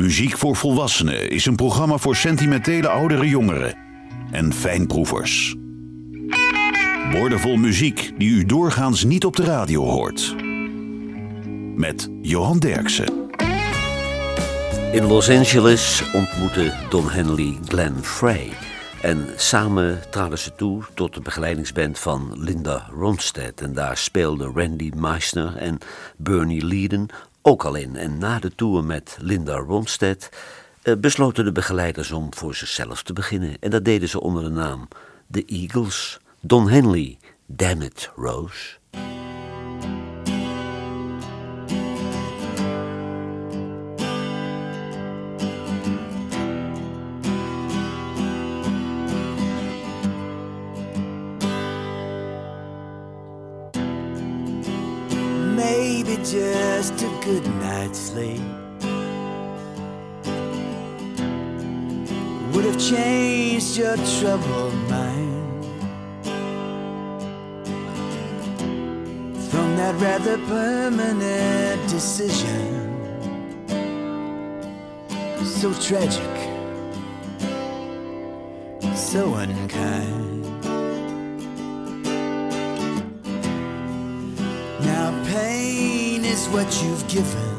Muziek voor Volwassenen is een programma voor sentimentele oudere jongeren en fijnproevers. Woordenvol muziek die u doorgaans niet op de radio hoort. Met Johan Derksen. In Los Angeles ontmoette Don Henley Glenn Frey. En samen traden ze toe tot de begeleidingsband van Linda Ronstadt. En daar speelden Randy Meisner en Bernie Leeden ook al in. En na de tour met Linda Ronstadt eh, besloten de begeleiders om voor zichzelf te beginnen. En dat deden ze onder de naam The Eagles. Don Henley, Damn It, Rose. Just a good night's sleep would have changed your troubled mind from that rather permanent decision. So tragic, so unkind. Now pain is what you've given.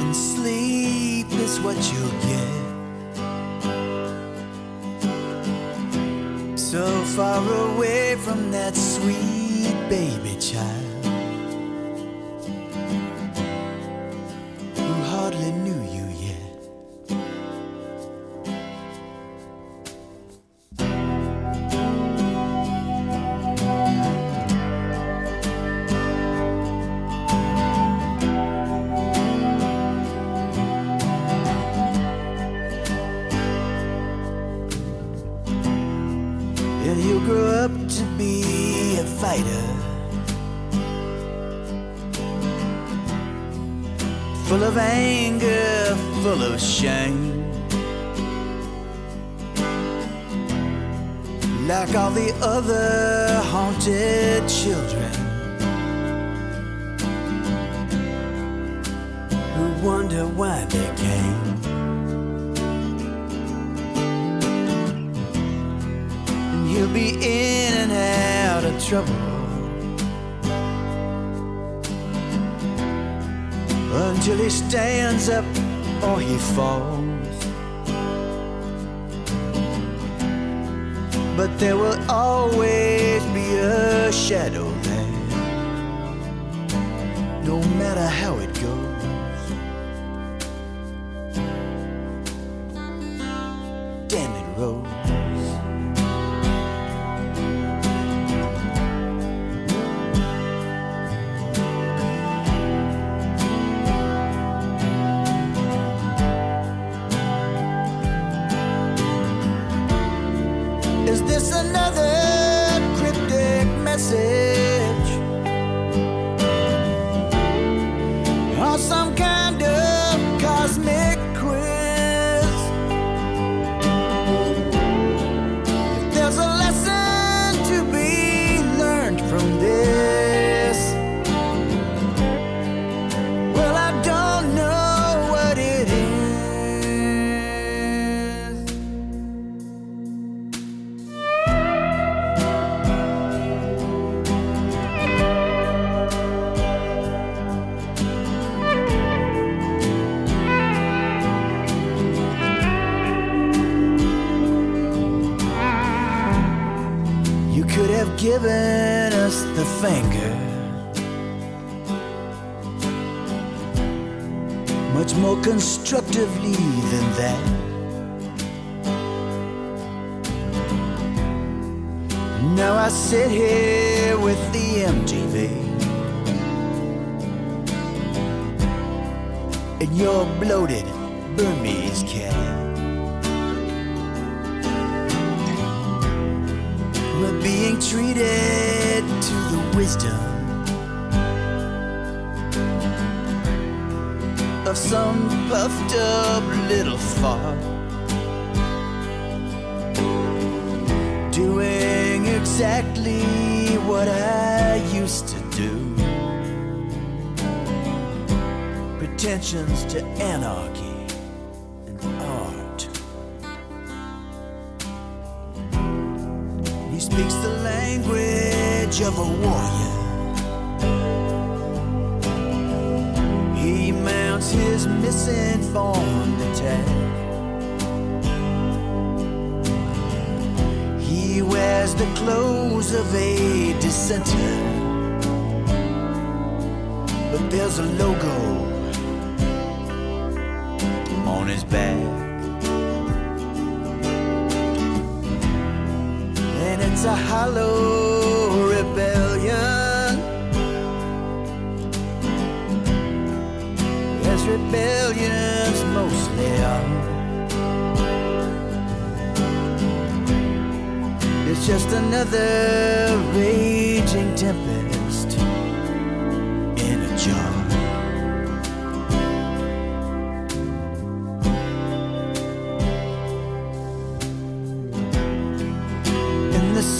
And sleep is what you'll get. So far away from that sweet baby no matter how it goes. And your bloated Burmese cat. We're being treated to the wisdom of some puffed up little fart. Doing exactly what I used to pretensions to anarchy and art. He speaks the language of a warrior. He mounts his misinformed attack. He wears the clothes of a dissenter. But there's a logo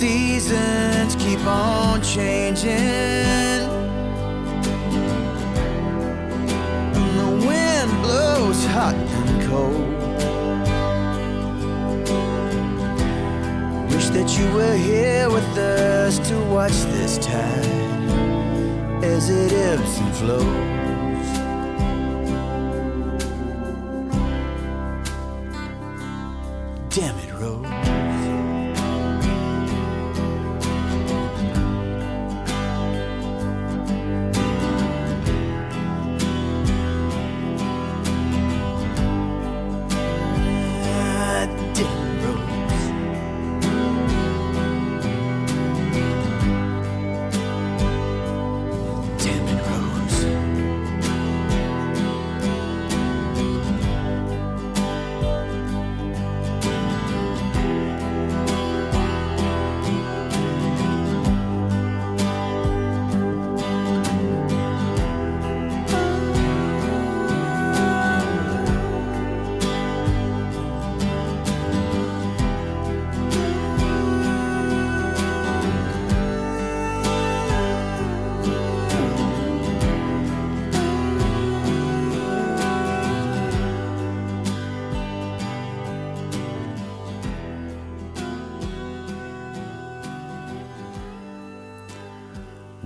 seasons keep on changing. And the wind blows hot and cold. Wish that you were here with us to watch this tide as it ebbs and flows.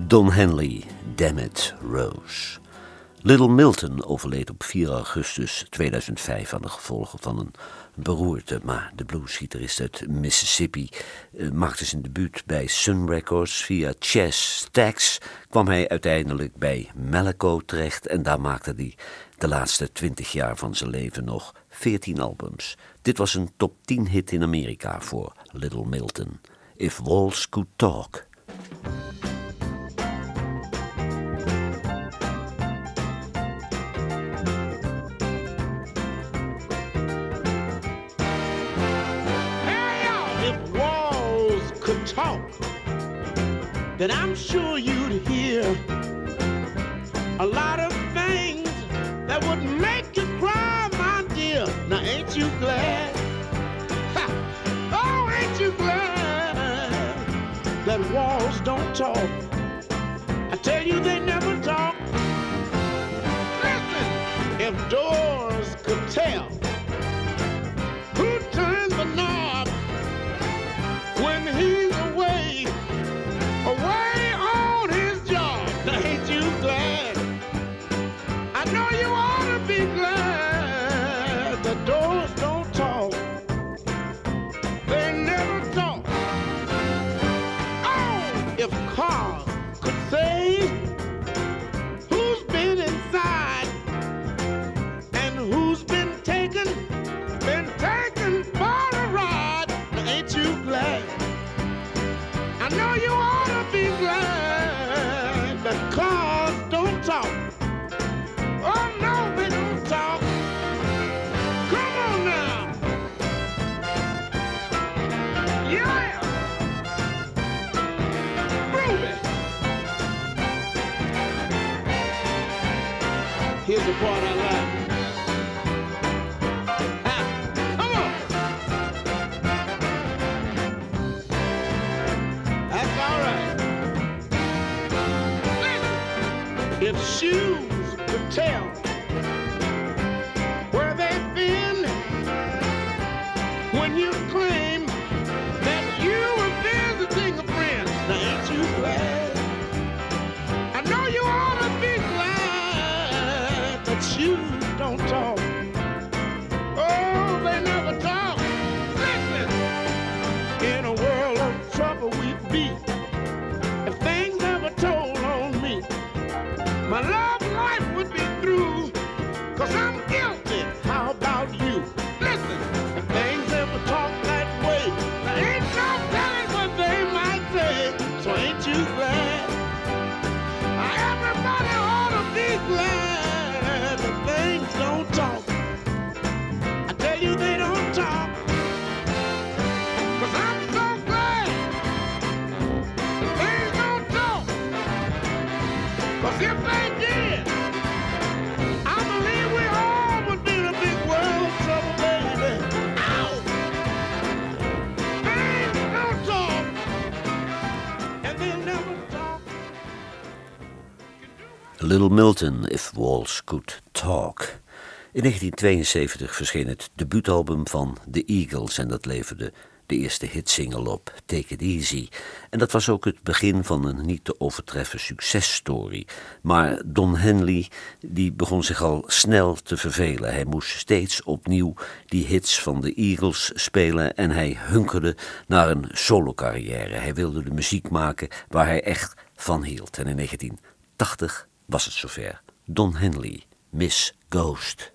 Don Henley, Damn It, Rose. Little Milton overleed op 4 augustus 2005 aan de gevolgen van een beroerte. Maar de bluesgitarist uit Mississippi eh, maakte zijn debuut bij Sun Records. Via Chess Stax kwam hij uiteindelijk bij Malaco terecht. En daar maakte hij de laatste 20 jaar van zijn leven nog 14 albums. Dit was een top 10 hit in Amerika voor Little Milton. If Walls Could Talk. Then I'm sure you'd hear a lot of things that would make you cry, my dear. Now, ain't you glad? Ha! Oh, ain't you glad that walls don't talk? I tell you, they never the part I like. That's all right. If shoes could tell Little Milton, If Walls Could Talk. In 1972 verscheen het debuutalbum van The Eagles en dat leverde de eerste hitsingle op, Take It Easy. En dat was ook het begin van een niet te overtreffen successtory. Maar Don Henley die begon zich al snel te vervelen. Hij moest steeds opnieuw die hits van de Eagles spelen en hij hunkerde naar een solocarrière. Hij wilde de muziek maken waar hij echt van hield. En in 1980 was het zover. Don Henley, Miss Ghost.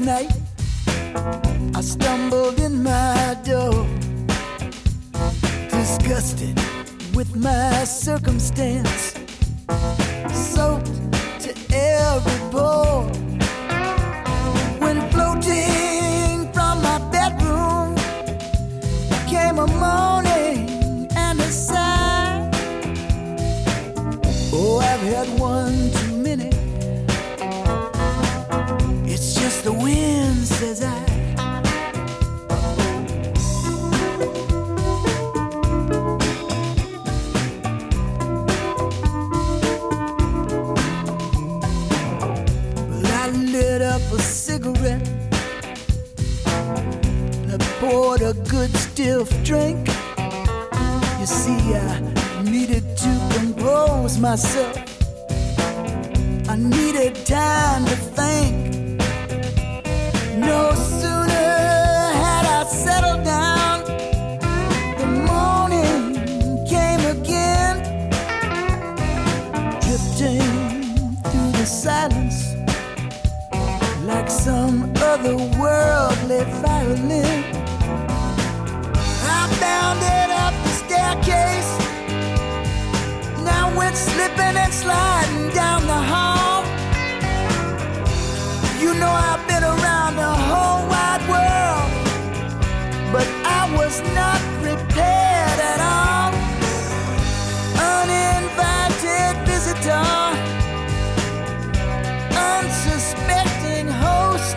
Night, I stumbled in my door, disgusted with my circumstance, soaked to every pore. When floating from my bedroom came a moaning and a sigh. Oh, I've had a good stiff drink. You see, I needed to compose myself. I needed time to think. No sooner had I settled down, the morning came again, drifting through the silence like some otherworldly violin. Slipping and sliding down the hall. You know I've been around the whole wide world, but I was not prepared at all. Uninvited visitor, unsuspecting host.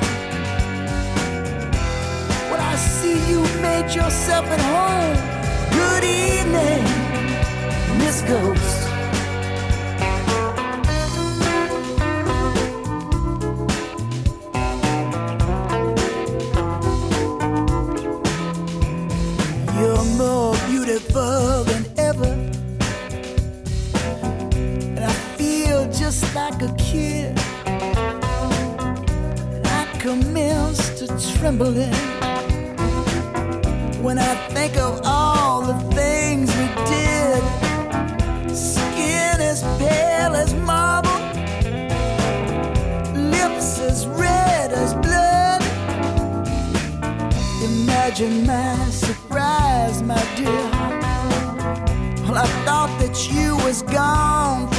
When I see you made yourself at home, good evening, Miss Ghost. Trembling when I think of all the things we did. Skin as pale as marble, lips as red as blood. Imagine my surprise, my dear. Well, I thought that you was gone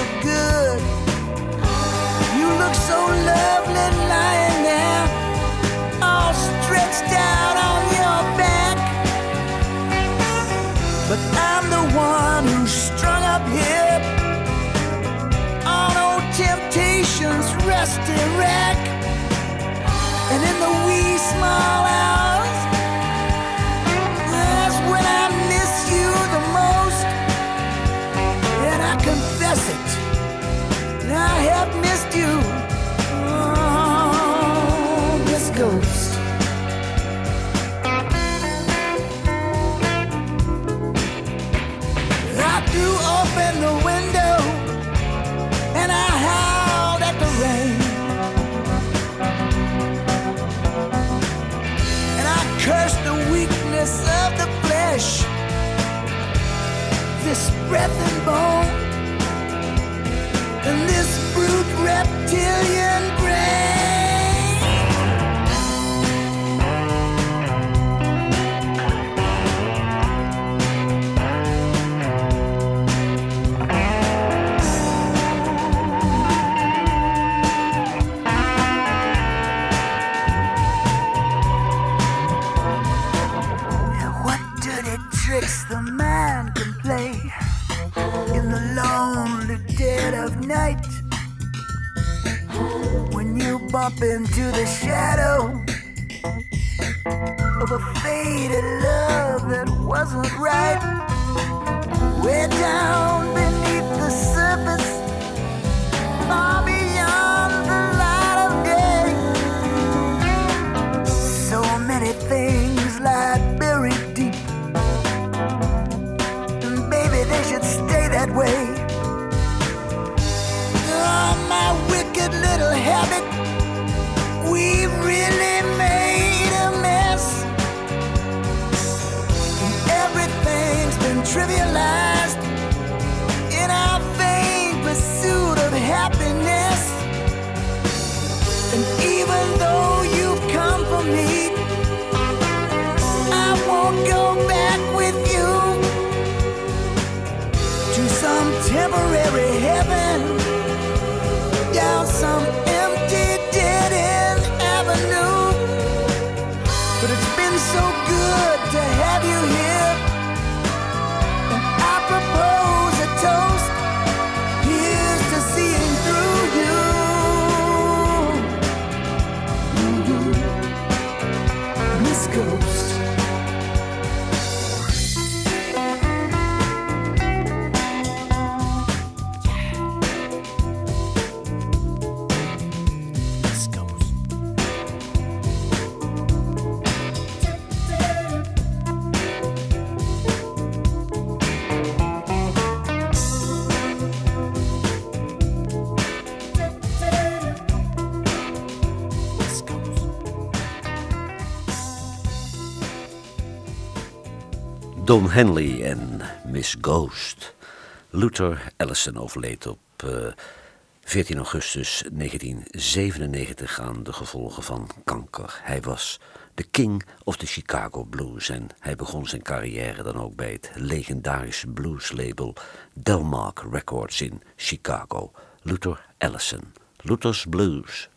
rusty rack. And Up into the shadow of a faded love that wasn't right. We're down beneath the surface, far beyond. Don Henley en Miss Ghost. Luther Allison overleed op eh, 14 augustus 1997 aan de gevolgen van kanker. Hij was de king of the Chicago blues en hij begon zijn carrière dan ook bij het legendarische blueslabel Delmark Records in Chicago. Luther Allison, Luther's Blues.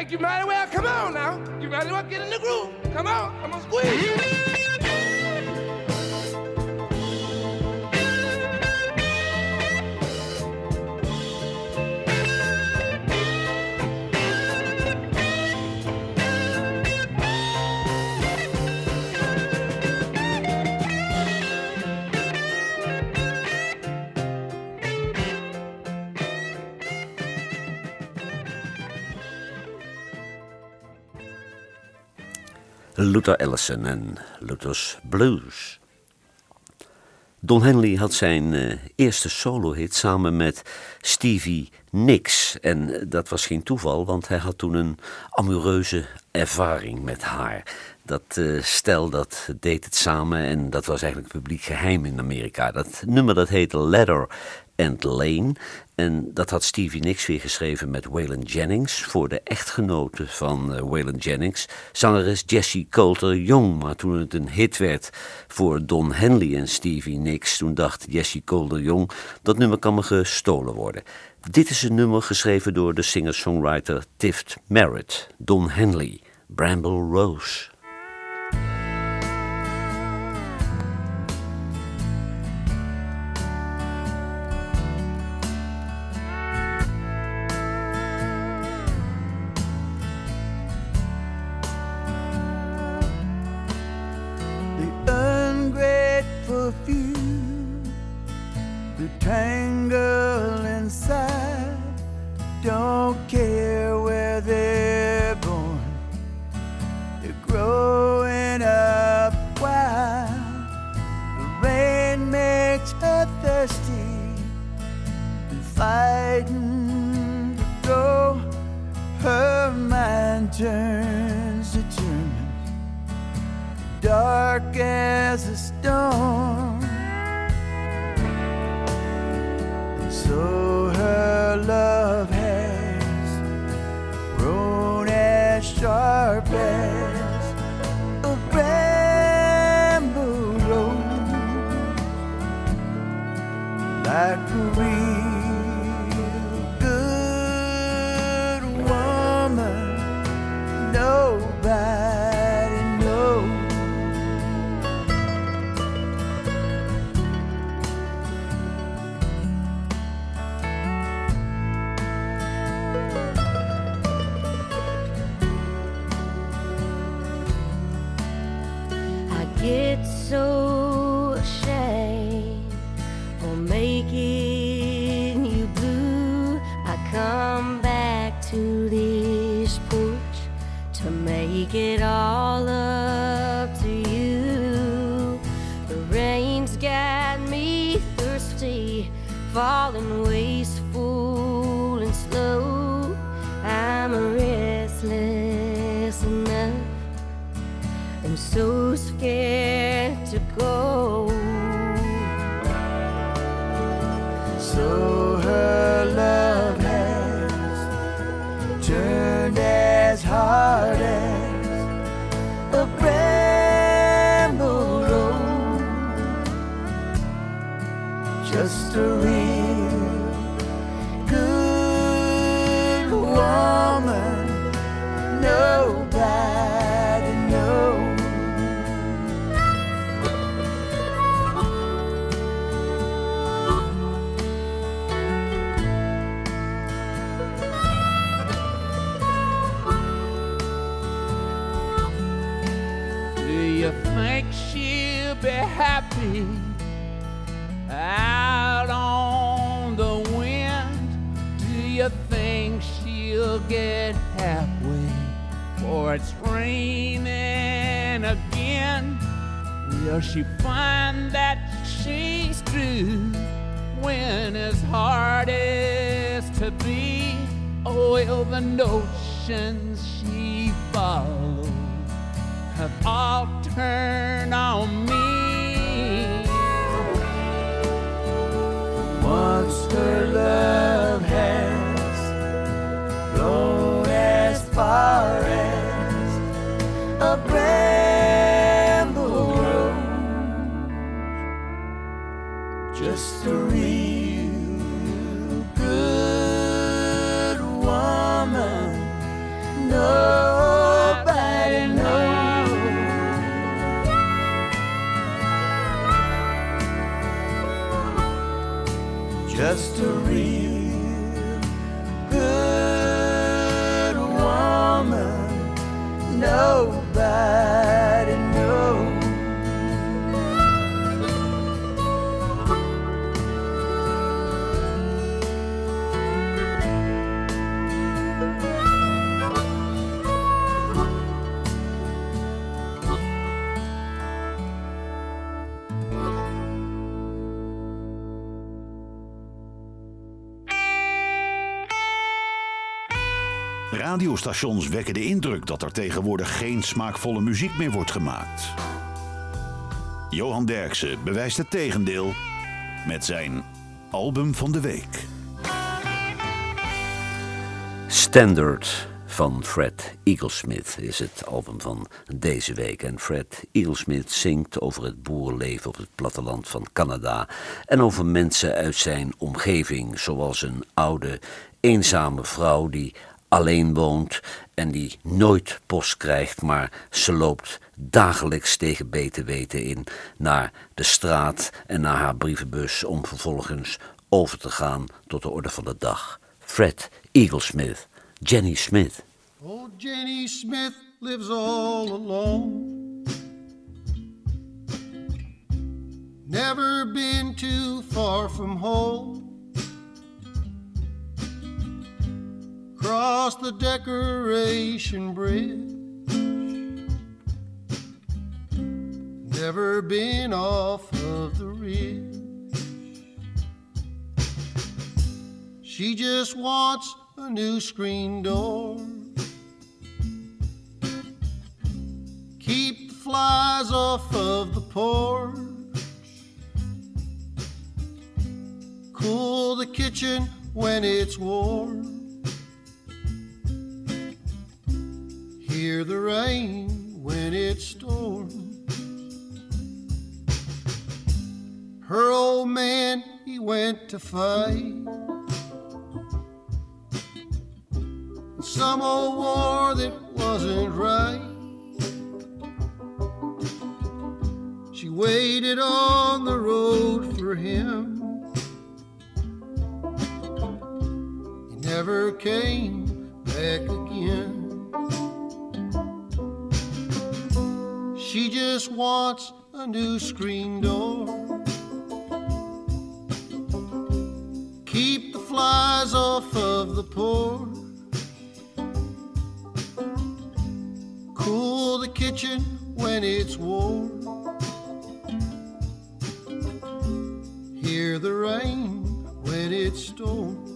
Like you might as well come on now. You might as well get in the groove. Come on, I'm gonna squeeze. Luther Allison en Luther's Blues. Don Henley had zijn uh, eerste solo-hit samen met Stevie Nicks. En dat was geen toeval, want hij had toen een amoureuze ervaring met haar. Dat uh, stel dat deed het samen en dat was eigenlijk publiek geheim in Amerika. Dat nummer dat heette Letter and Lane. En dat had Stevie Nicks weer geschreven met Waylon Jennings voor de echtgenote van uh, Waylon Jennings, zangeres Jessie Coulter Young. Maar toen het een hit werd voor Don Henley en Stevie Nicks, toen dacht Jessie Coulter Young dat nummer kan me gestolen worden. Dit is een nummer geschreven door de singer-songwriter Tift Merritt, Don Henley, Bramble Rose. A Radiostations wekken de indruk dat er tegenwoordig geen smaakvolle muziek meer wordt gemaakt. Johan Derksen bewijst het tegendeel met zijn album van de week. Standard van Fred Eaglesmith is het album van deze week. En Fred Eaglesmith zingt over het boerenleven op het platteland van Canada en over mensen uit zijn omgeving, zoals een oude, eenzame vrouw die alleen woont en die nooit post krijgt, maar ze loopt dagelijks tegen beter weten in naar de straat en naar haar brievenbus om vervolgens over te gaan tot de orde van de dag. Fred Eaglesmith, Jenny Smith. Oh, Jenny Smith lives all alone. Never been too far from home. Cross the decoration bridge. Never been off of the ridge. She just wants a new screen door. Keep the flies off of the porch. Cool the kitchen when it's warm. Hear the rain when it storms. Her old man, he went to fight. Some old war that wasn't right. She waited on the road for him. He never came back again. She just wants a new screen door. Keep the flies off of the porch. Cool the kitchen when it's warm. Hear the rain when it storms.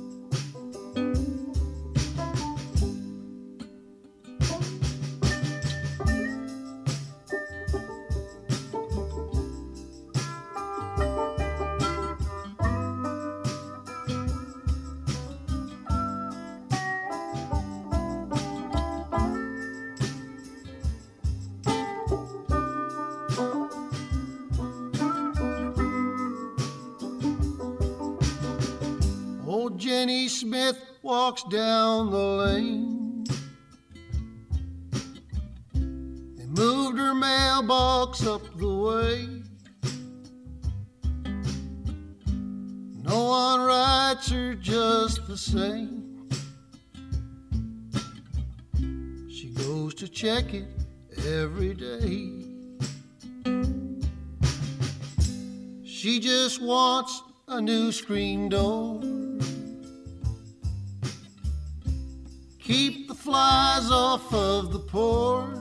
Smith walks down the lane. They moved her mailbox up the way. No one writes her just the same. She goes to check it every day. She just wants a new screen door. Keep the flies off of the porch.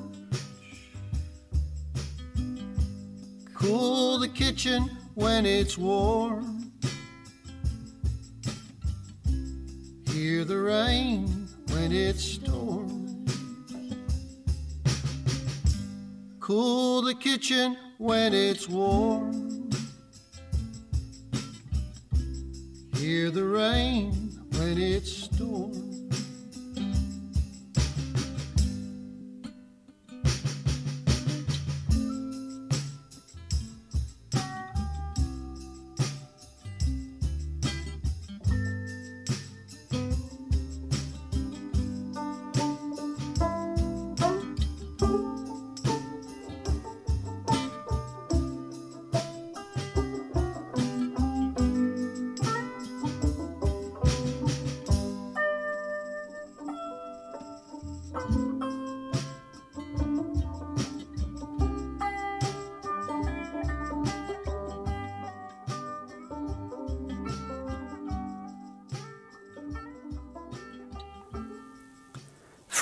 Cool the kitchen when it's warm. Hear the rain when it storms. Cool the kitchen when it's warm. Hear the rain when it storms.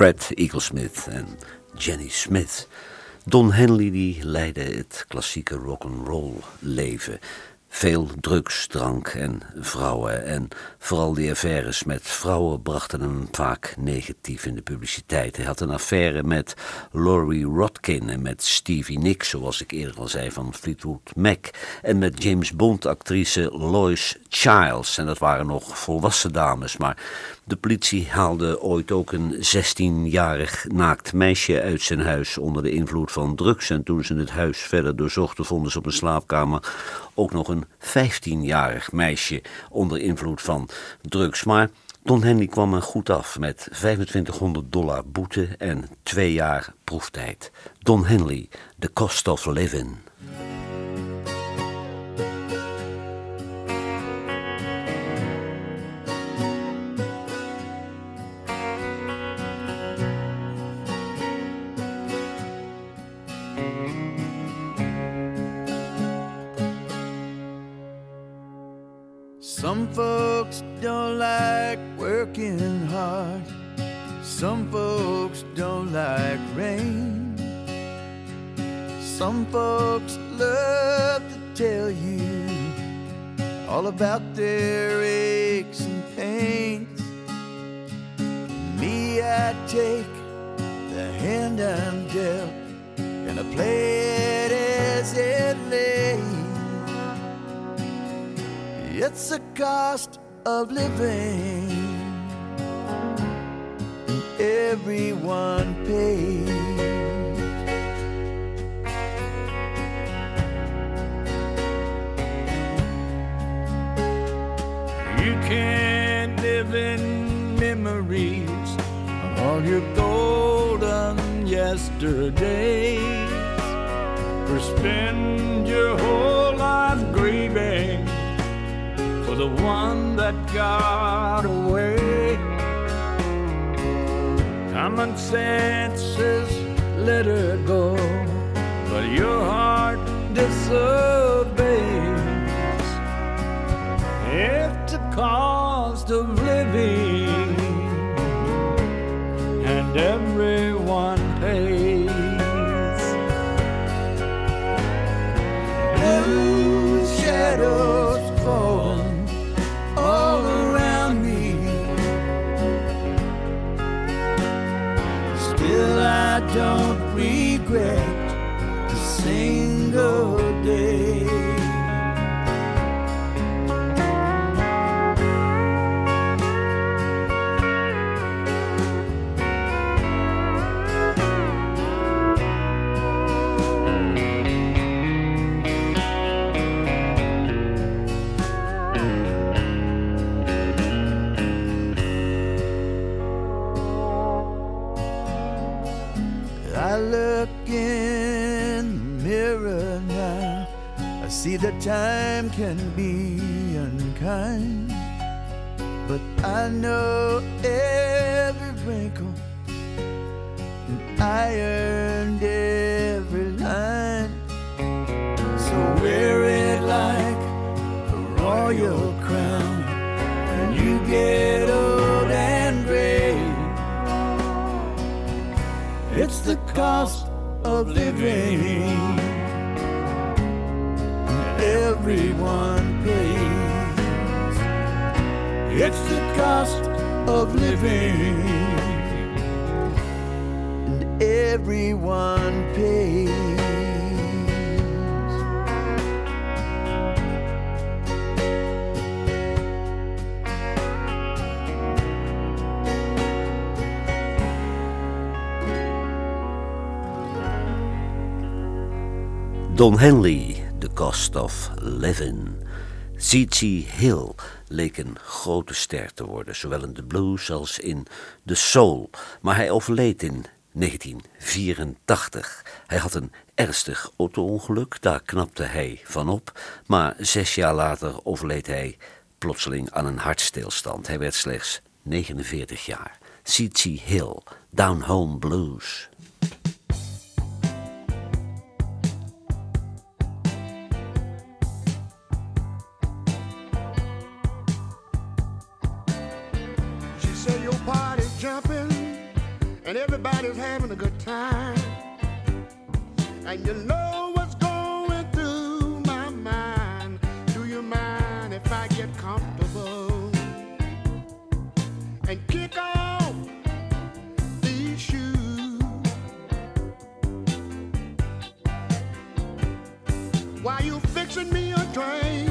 Fred Eaglesmith en Jenny Smith. Don Henley die leidde het klassieke rock'n'roll leven. Veel drugs, drank en vrouwen. En vooral die affaires met vrouwen brachten hem vaak negatief in de publiciteit. Hij had een affaire met Laurie Rodkin en met Stevie Nicks, zoals ik eerder al zei, van Fleetwood Mac. En met James Bond-actrice Lois Childs. En dat waren nog volwassen dames. Maar de politie haalde ooit ook een 16-jarig naakt meisje uit zijn huis onder de invloed van drugs. En toen ze het huis verder doorzochten, vonden ze op een slaapkamer ook nog een 15-jarig meisje onder invloed van drugs. Maar Don Henley kwam er goed af met 2500 dollar boete en twee jaar proeftijd. Don Henley, The Cost of Living. You can't live in memories of all your golden yesterdays. Or spend your whole life grieving for the one that got away. Common sense says let her go, but your heart disobeys. Cost of living, that time can be unkind, but I know every wrinkle and I earned every line. So wear it like a royal crown when you get old and gray. It's the cost of living everyone pays. It's the cost of living, and everyone pays. Don Henley Cost of Living. Hill leek een grote ster te worden, zowel in de blues als in de soul. Maar hij overleed in 1984. Hij had een ernstig auto-ongeluk, daar knapte hij van op. Maar zes jaar later overleed hij plotseling aan een hartstilstand. Hij werd slechts 49 jaar. Zizi Hill, Down Home Blues. and everybody's having a good time. And you know what's going through my mind. Do you mind if I get comfortable and kick off these shoes? Why you fixing me a train?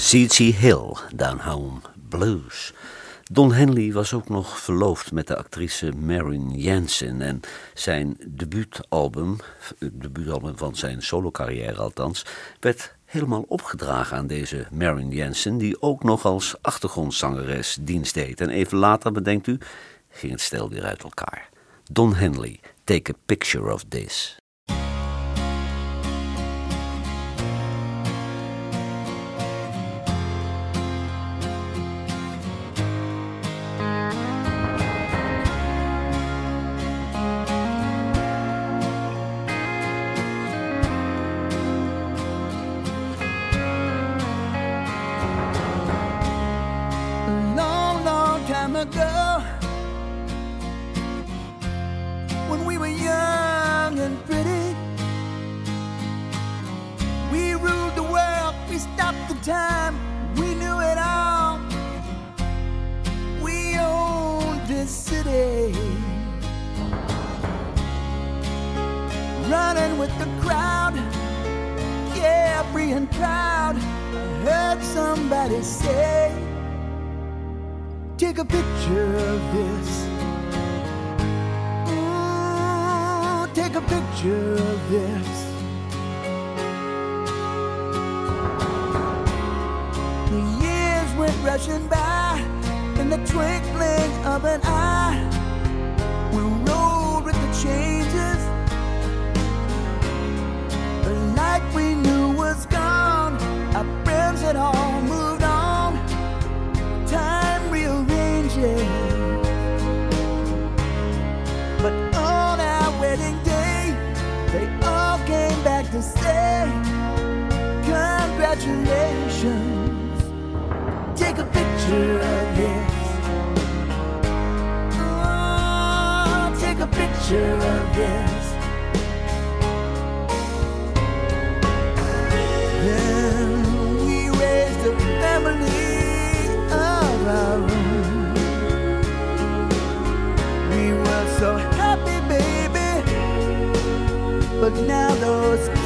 C.T. Hill, Down Home Blues. Don Henley was ook nog verloofd met de actrice Marin Jensen. En zijn debuutalbum, het debuutalbum van zijn solocarrière althans, werd helemaal opgedragen aan deze Marin Jensen, die ook nog als achtergrondzangeres dienst deed. En even later, bedenkt u, ging het stel weer uit elkaar. Don Henley, take a picture of this. Take a picture of this. The years went rushing by in the twinkling of an eye. Picture of this. Oh, take a picture of this. Then we raised a family of our own. We were so happy, baby. But now those